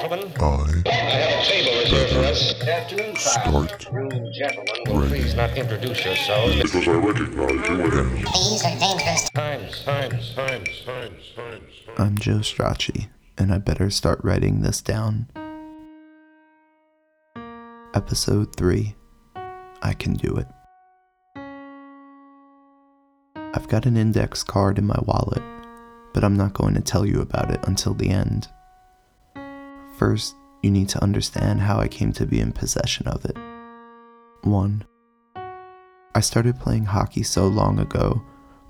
gentlemen. I I have a table reserved for us. Afternoon, sir. start You gentlemen will please not introduce yourselves. because I recognize you and These are dangerous. Times, times, times, times, times. I'm Joe Strachey, and I better start writing this down. Episode 3 I Can Do It. I've got an index card in my wallet, but I'm not going to tell you about it until the end. First, you need to understand how I came to be in possession of it. 1. I started playing hockey so long ago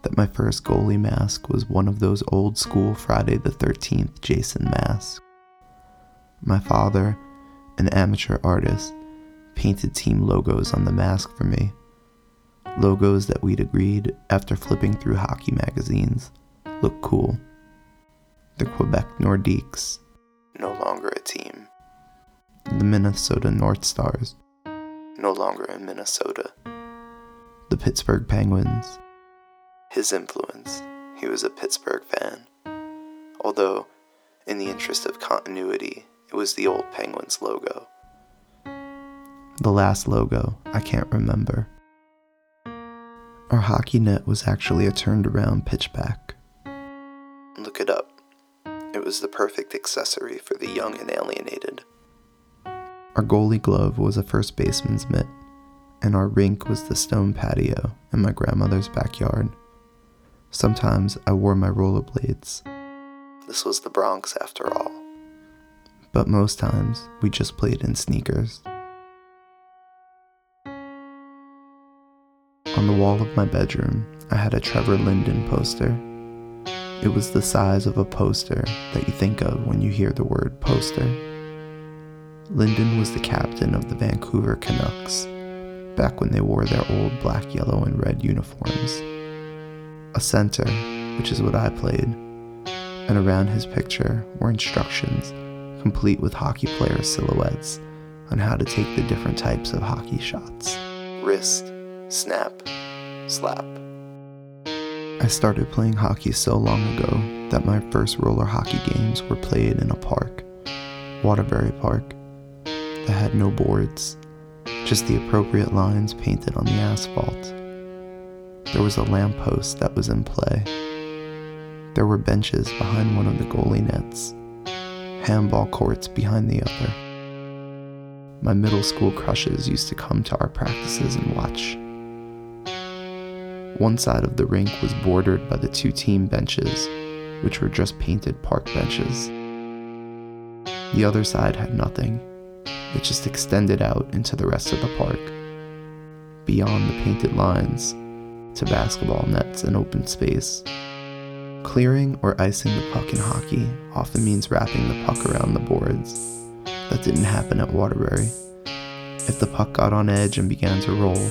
that my first goalie mask was one of those old school Friday the 13th Jason masks. My father, an amateur artist, painted team logos on the mask for me. Logos that we'd agreed, after flipping through hockey magazines, look cool. The Quebec Nordiques, no longer a team. The Minnesota North Stars, no longer in Minnesota. The Pittsburgh Penguins, his influence. He was a Pittsburgh fan. Although, in the interest of continuity, it was the old Penguins logo. The last logo, I can't remember. Our hockey net was actually a turned around pitchback. Look it up. It was the perfect accessory for the young and alienated. Our goalie glove was a first baseman's mitt, and our rink was the stone patio in my grandmother's backyard. Sometimes I wore my rollerblades. This was the Bronx after all. But most times we just played in sneakers. On the wall of my bedroom, I had a Trevor Linden poster. It was the size of a poster that you think of when you hear the word poster. Linden was the captain of the Vancouver Canucks back when they wore their old black, yellow, and red uniforms a center, which is what I played, and around his picture were instructions, complete with hockey player silhouettes, on how to take the different types of hockey shots wrist, snap, slap. I started playing hockey so long ago that my first roller hockey games were played in a park, Waterbury Park, that had no boards, just the appropriate lines painted on the asphalt. There was a lamppost that was in play. There were benches behind one of the goalie nets, handball courts behind the other. My middle school crushes used to come to our practices and watch. One side of the rink was bordered by the two team benches, which were just painted park benches. The other side had nothing, it just extended out into the rest of the park, beyond the painted lines to basketball nets and open space. Clearing or icing the puck in hockey often means wrapping the puck around the boards. That didn't happen at Waterbury. If the puck got on edge and began to roll,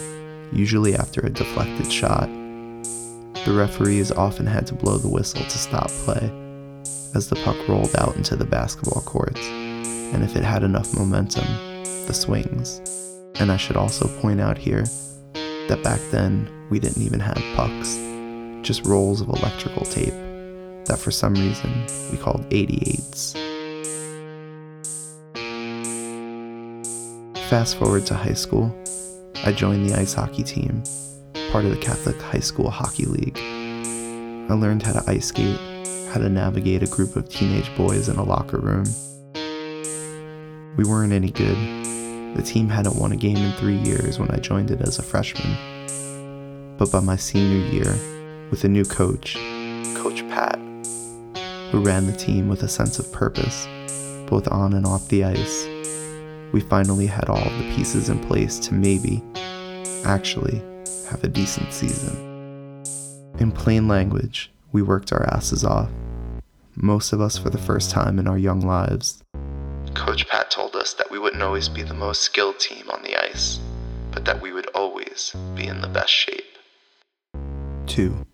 usually after a deflected shot, the referees often had to blow the whistle to stop play as the puck rolled out into the basketball courts, and if it had enough momentum, the swings. And I should also point out here that back then we didn't even have pucks, just rolls of electrical tape that for some reason we called 88s. Fast forward to high school, I joined the ice hockey team, part of the Catholic High School Hockey League. I learned how to ice skate, how to navigate a group of teenage boys in a locker room. We weren't any good. The team hadn't won a game in three years when I joined it as a freshman. But by my senior year, with a new coach, Coach Pat, who ran the team with a sense of purpose, both on and off the ice, we finally had all the pieces in place to maybe, actually, have a decent season. In plain language, we worked our asses off, most of us for the first time in our young lives. Coach Pat told us that we wouldn't always be the most skilled team on the ice, but that we would always be in the best shape. 2.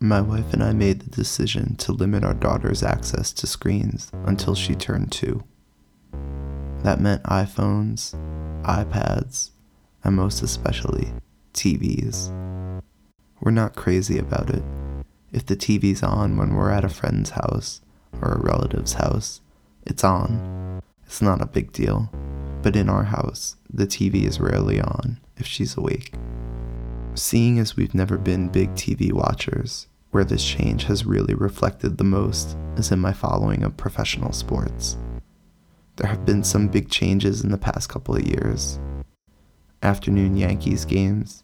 My wife and I made the decision to limit our daughter's access to screens until she turned 2. That meant iPhones, iPads, and most especially, TVs. We're not crazy about it. If the TV's on when we're at a friend's house or a relative's house, it's on. It's not a big deal, but in our house, the TV is rarely on if she's awake. Seeing as we've never been big TV watchers, where this change has really reflected the most is in my following of professional sports. There have been some big changes in the past couple of years. Afternoon Yankees games,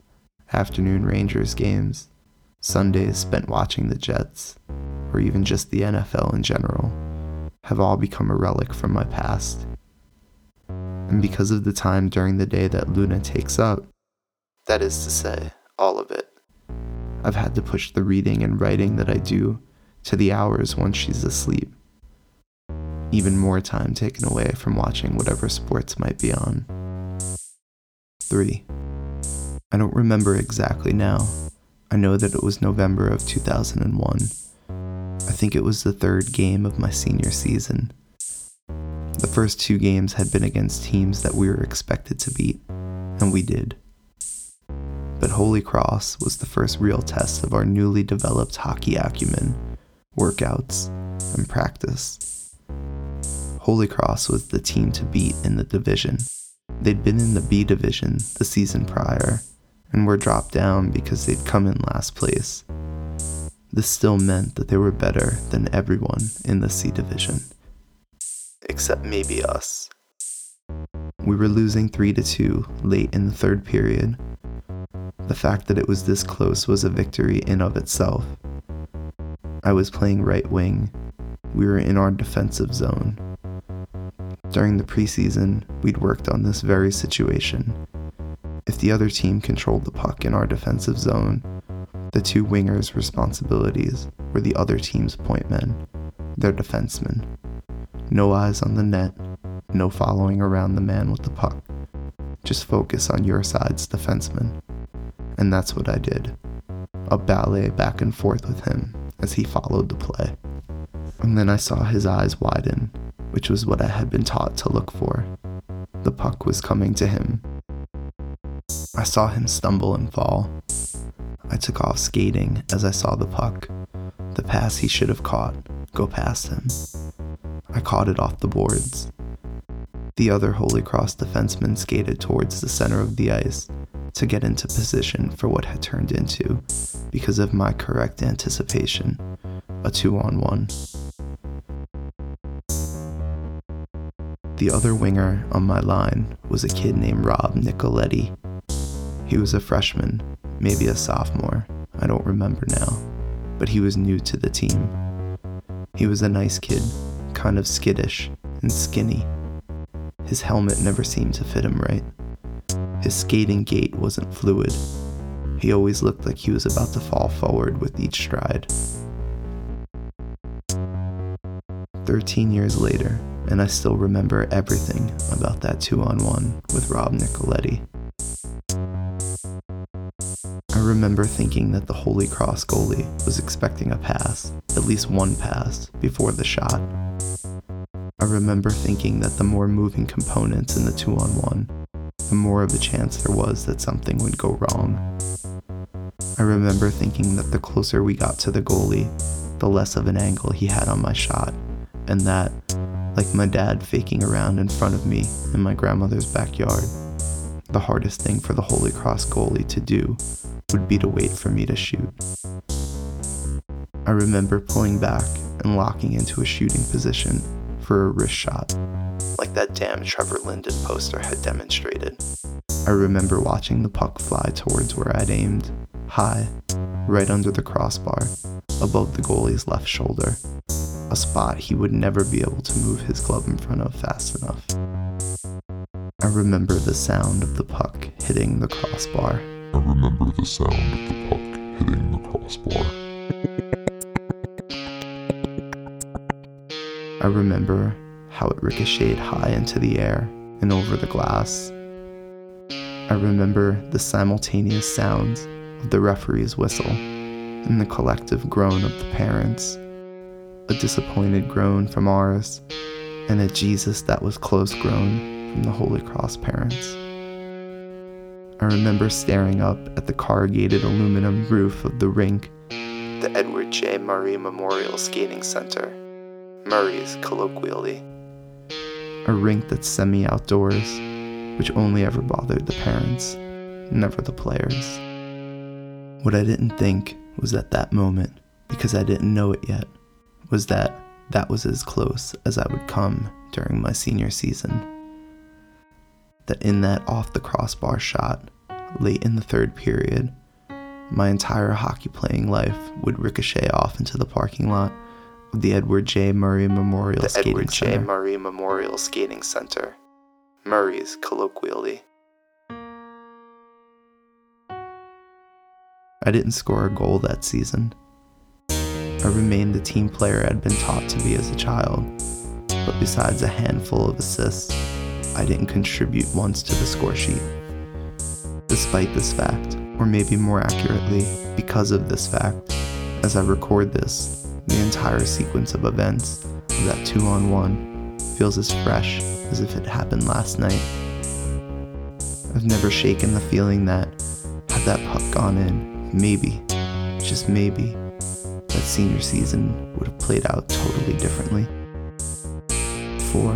afternoon Rangers games, Sundays spent watching the Jets, or even just the NFL in general, have all become a relic from my past. And because of the time during the day that Luna takes up, that is to say, all of it, I've had to push the reading and writing that I do to the hours once she's asleep. Even more time taken away from watching whatever sports might be on. 3. I don't remember exactly now. I know that it was November of 2001. I think it was the third game of my senior season. The first two games had been against teams that we were expected to beat, and we did. But Holy Cross was the first real test of our newly developed hockey acumen, workouts, and practice. Holy Cross was the team to beat in the division. They'd been in the B division the season prior and were dropped down because they'd come in last place. This still meant that they were better than everyone in the C division. Except maybe us. We were losing 3 to 2 late in the third period. The fact that it was this close was a victory in of itself. I was playing right wing. We were in our defensive zone. During the preseason, we'd worked on this very situation if the other team controlled the puck in our defensive zone, the two wingers' responsibilities were the other team's point men, their defensemen. No eyes on the net, no following around the man with the puck. Just focus on your side's defenseman. And that's what I did. A ballet back and forth with him as he followed the play. And then I saw his eyes widen, which was what I had been taught to look for. The puck was coming to him, I saw him stumble and fall. I took off skating as I saw the puck. The pass he should have caught go past him. I caught it off the boards. The other Holy Cross defenseman skated towards the center of the ice to get into position for what had turned into, because of my correct anticipation, a two on one. The other winger on my line was a kid named Rob Nicoletti. He was a freshman, maybe a sophomore, I don't remember now, but he was new to the team. He was a nice kid, kind of skittish and skinny. His helmet never seemed to fit him right. His skating gait wasn't fluid. He always looked like he was about to fall forward with each stride. Thirteen years later, and I still remember everything about that two on one with Rob Nicoletti. I remember thinking that the Holy Cross goalie was expecting a pass, at least one pass, before the shot. I remember thinking that the more moving components in the two on one, the more of a chance there was that something would go wrong. I remember thinking that the closer we got to the goalie, the less of an angle he had on my shot, and that, like my dad faking around in front of me in my grandmother's backyard, the hardest thing for the Holy Cross goalie to do would be to wait for me to shoot. I remember pulling back and locking into a shooting position for a wrist shot, like that damn Trevor Linden poster had demonstrated. I remember watching the puck fly towards where I'd aimed, high, right under the crossbar, above the goalie's left shoulder, a spot he would never be able to move his glove in front of fast enough. I remember the sound of the puck hitting the crossbar I remember the sound of the puck hitting the crossbar. I remember how it ricocheted high into the air and over the glass. I remember the simultaneous sounds of the referee's whistle and the collective groan of the parents, a disappointed groan from ours, and a Jesus that was close groan from the Holy Cross parents. I remember staring up at the corrugated aluminum roof of the rink, the Edward J. Murray Memorial Skating Center, Murray's colloquially. A rink that's semi outdoors, which only ever bothered the parents, never the players. What I didn't think was at that moment, because I didn't know it yet, was that that was as close as I would come during my senior season. That in that off the crossbar shot, late in the third period, my entire hockey playing life would ricochet off into the parking lot of the Edward J. Murray Memorial The Skating Edward J. Murray Memorial Skating Center. Murray's colloquially. I didn't score a goal that season. I remained the team player I'd been taught to be as a child, but besides a handful of assists, I didn't contribute once to the score sheet. Despite this fact, or maybe more accurately, because of this fact, as I record this, the entire sequence of events of that two on one feels as fresh as if it happened last night. I've never shaken the feeling that, had that puck gone in, maybe, just maybe, that senior season would have played out totally differently. 4.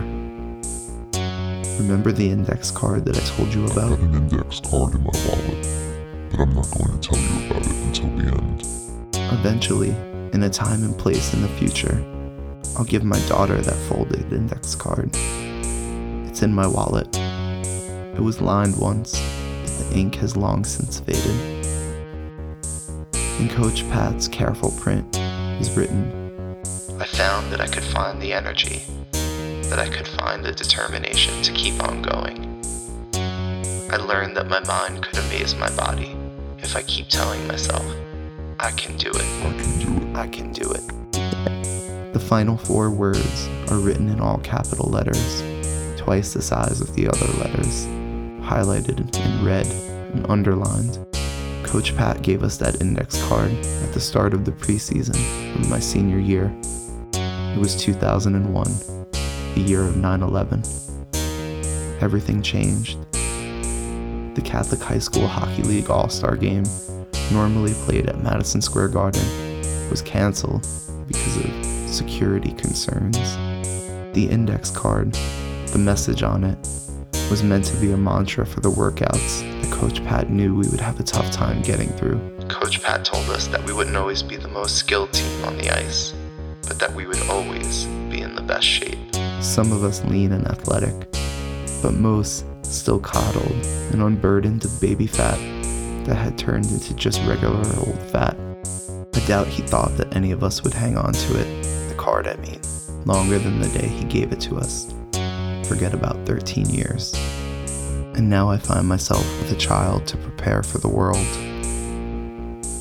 Remember the index card that I told you I've about? got an index card in my wallet, but I'm not going to tell you about it until the end. Eventually, in a time and place in the future, I'll give my daughter that folded index card. It's in my wallet. It was lined once, but the ink has long since faded. In Coach Pat's careful print is written, I found that I could find the energy, that I could find the determination to keep on going. I learned that my mind could amaze my body if I keep telling myself, I can do it, I can do it. I can do it. The final four words are written in all capital letters, twice the size of the other letters, highlighted in red and underlined. Coach Pat gave us that index card at the start of the preseason of my senior year. It was 2001, the year of 9 11. Everything changed. The Catholic High School Hockey League All Star game, normally played at Madison Square Garden, was canceled because of security concerns. The index card, the message on it, was meant to be a mantra for the workouts that Coach Pat knew we would have a tough time getting through. Coach Pat told us that we wouldn't always be the most skilled team on the ice, but that we would always be in the best shape. Some of us lean and athletic, but most still coddled and unburdened of baby fat that had turned into just regular old fat. I doubt he thought that any of us would hang on to it, The card, I mean. longer than the day he gave it to us. Forget about 13 years. And now I find myself with a child to prepare for the world.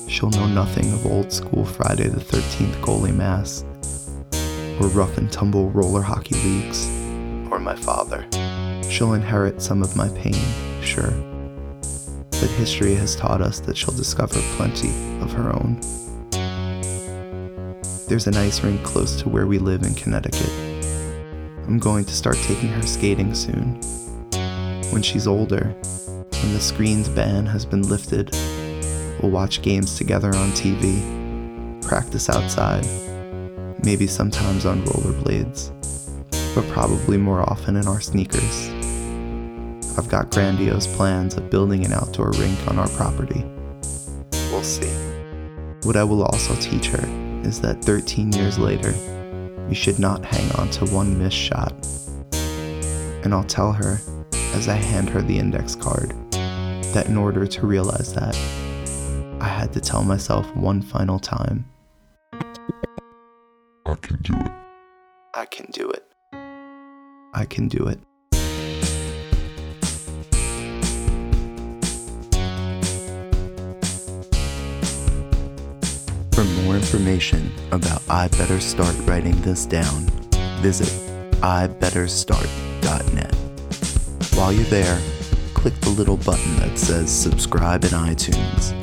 She'll know nothing of old school Friday the 13th goalie mass, or rough and tumble roller hockey leagues. Or my father. She'll inherit some of my pain, sure. But history has taught us that she'll discover plenty of her own. There's an ice rink close to where we live in Connecticut. I'm going to start taking her skating soon. When she's older, when the screen's ban has been lifted, we'll watch games together on TV, practice outside, maybe sometimes on rollerblades but probably more often in our sneakers. I've got grandiose plans of building an outdoor rink on our property. We'll see. What I will also teach her is that 13 years later, you should not hang on to one missed shot. And I'll tell her, as I hand her the index card, that in order to realize that, I had to tell myself one final time I can do it. I can do it. I can do it. Information about I Better Start Writing This Down, visit ibetterstart.net. While you're there, click the little button that says subscribe in iTunes.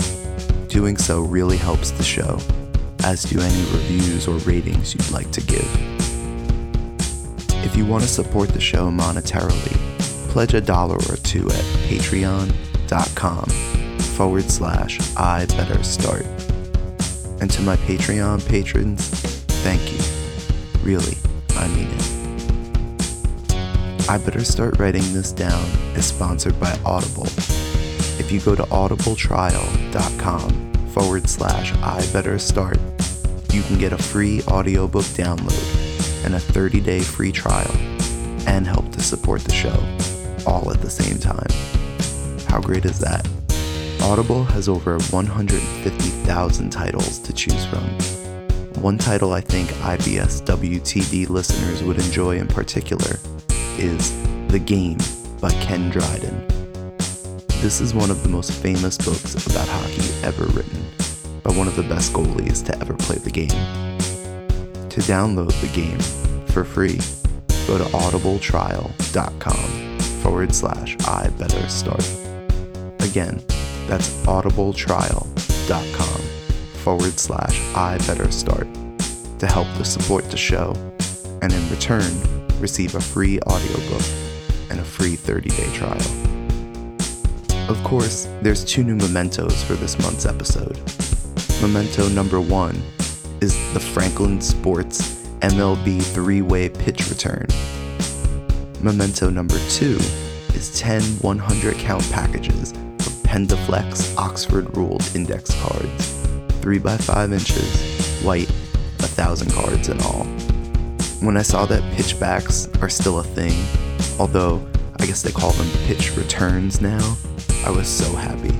Doing so really helps the show, as do any reviews or ratings you'd like to give. If you want to support the show monetarily, pledge a dollar or two at patreon.com forward slash I better start. And to my Patreon patrons, thank you. Really, I mean it. I Better Start Writing This Down is sponsored by Audible. If you go to audibletrial.com forward slash I Better Start, you can get a free audiobook download and a 30 day free trial and help to support the show all at the same time. How great is that? Audible has over 150,000 titles to choose from. One title I think IBS WTD listeners would enjoy in particular is The Game by Ken Dryden. This is one of the most famous books about hockey ever written by one of the best goalies to ever play the game. To download the game for free, go to audibletrial.com forward slash I better start. Again, that's audibletrial.com forward slash I better start to help to support the show and in return receive a free audiobook and a free 30 day trial. Of course, there's two new mementos for this month's episode. Memento number one is the Franklin Sports MLB three way pitch return. Memento number two is 10 100 count packages of Pendaflex Oxford ruled index cards, 3 by 5 inches, white, a thousand cards in all. When I saw that pitchbacks are still a thing, although I guess they call them pitch returns now, I was so happy.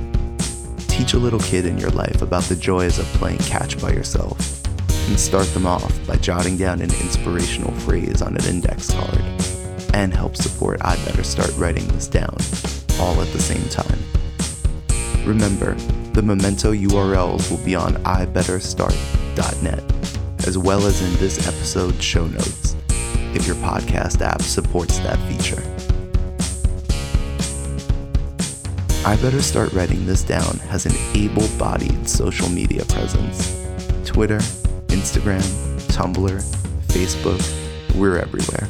Teach a little kid in your life about the joys of playing catch by yourself, and start them off by jotting down an inspirational phrase on an index card, and help support I Better Start Writing This Down, all at the same time. Remember, the memento URLs will be on ibetterstart.net, as well as in this episode's show notes, if your podcast app supports that feature. I Better Start Writing This Down has an able bodied social media presence Twitter, Instagram, Tumblr, Facebook, we're everywhere.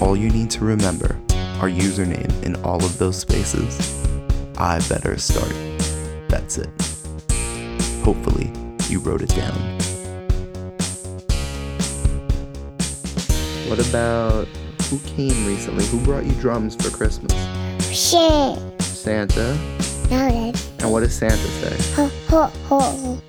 All you need to remember, our username in all of those spaces, I Better Start. That's it. Hopefully, you wrote it down. What about who came recently? Who brought you drums for Christmas? Shit. Santa. Now that's And what does Santa say? ho ho ho.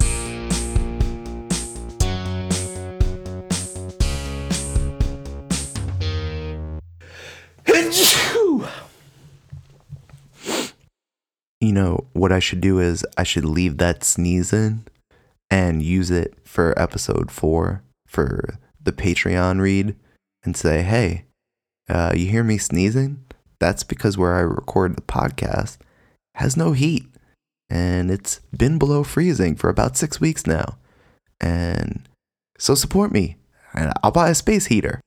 You know, what I should do is I should leave that sneeze in and use it for episode four for the Patreon read and say, hey, uh, you hear me sneezing? That's because where I record the podcast has no heat and it's been below freezing for about six weeks now. And so support me and I'll buy a space heater.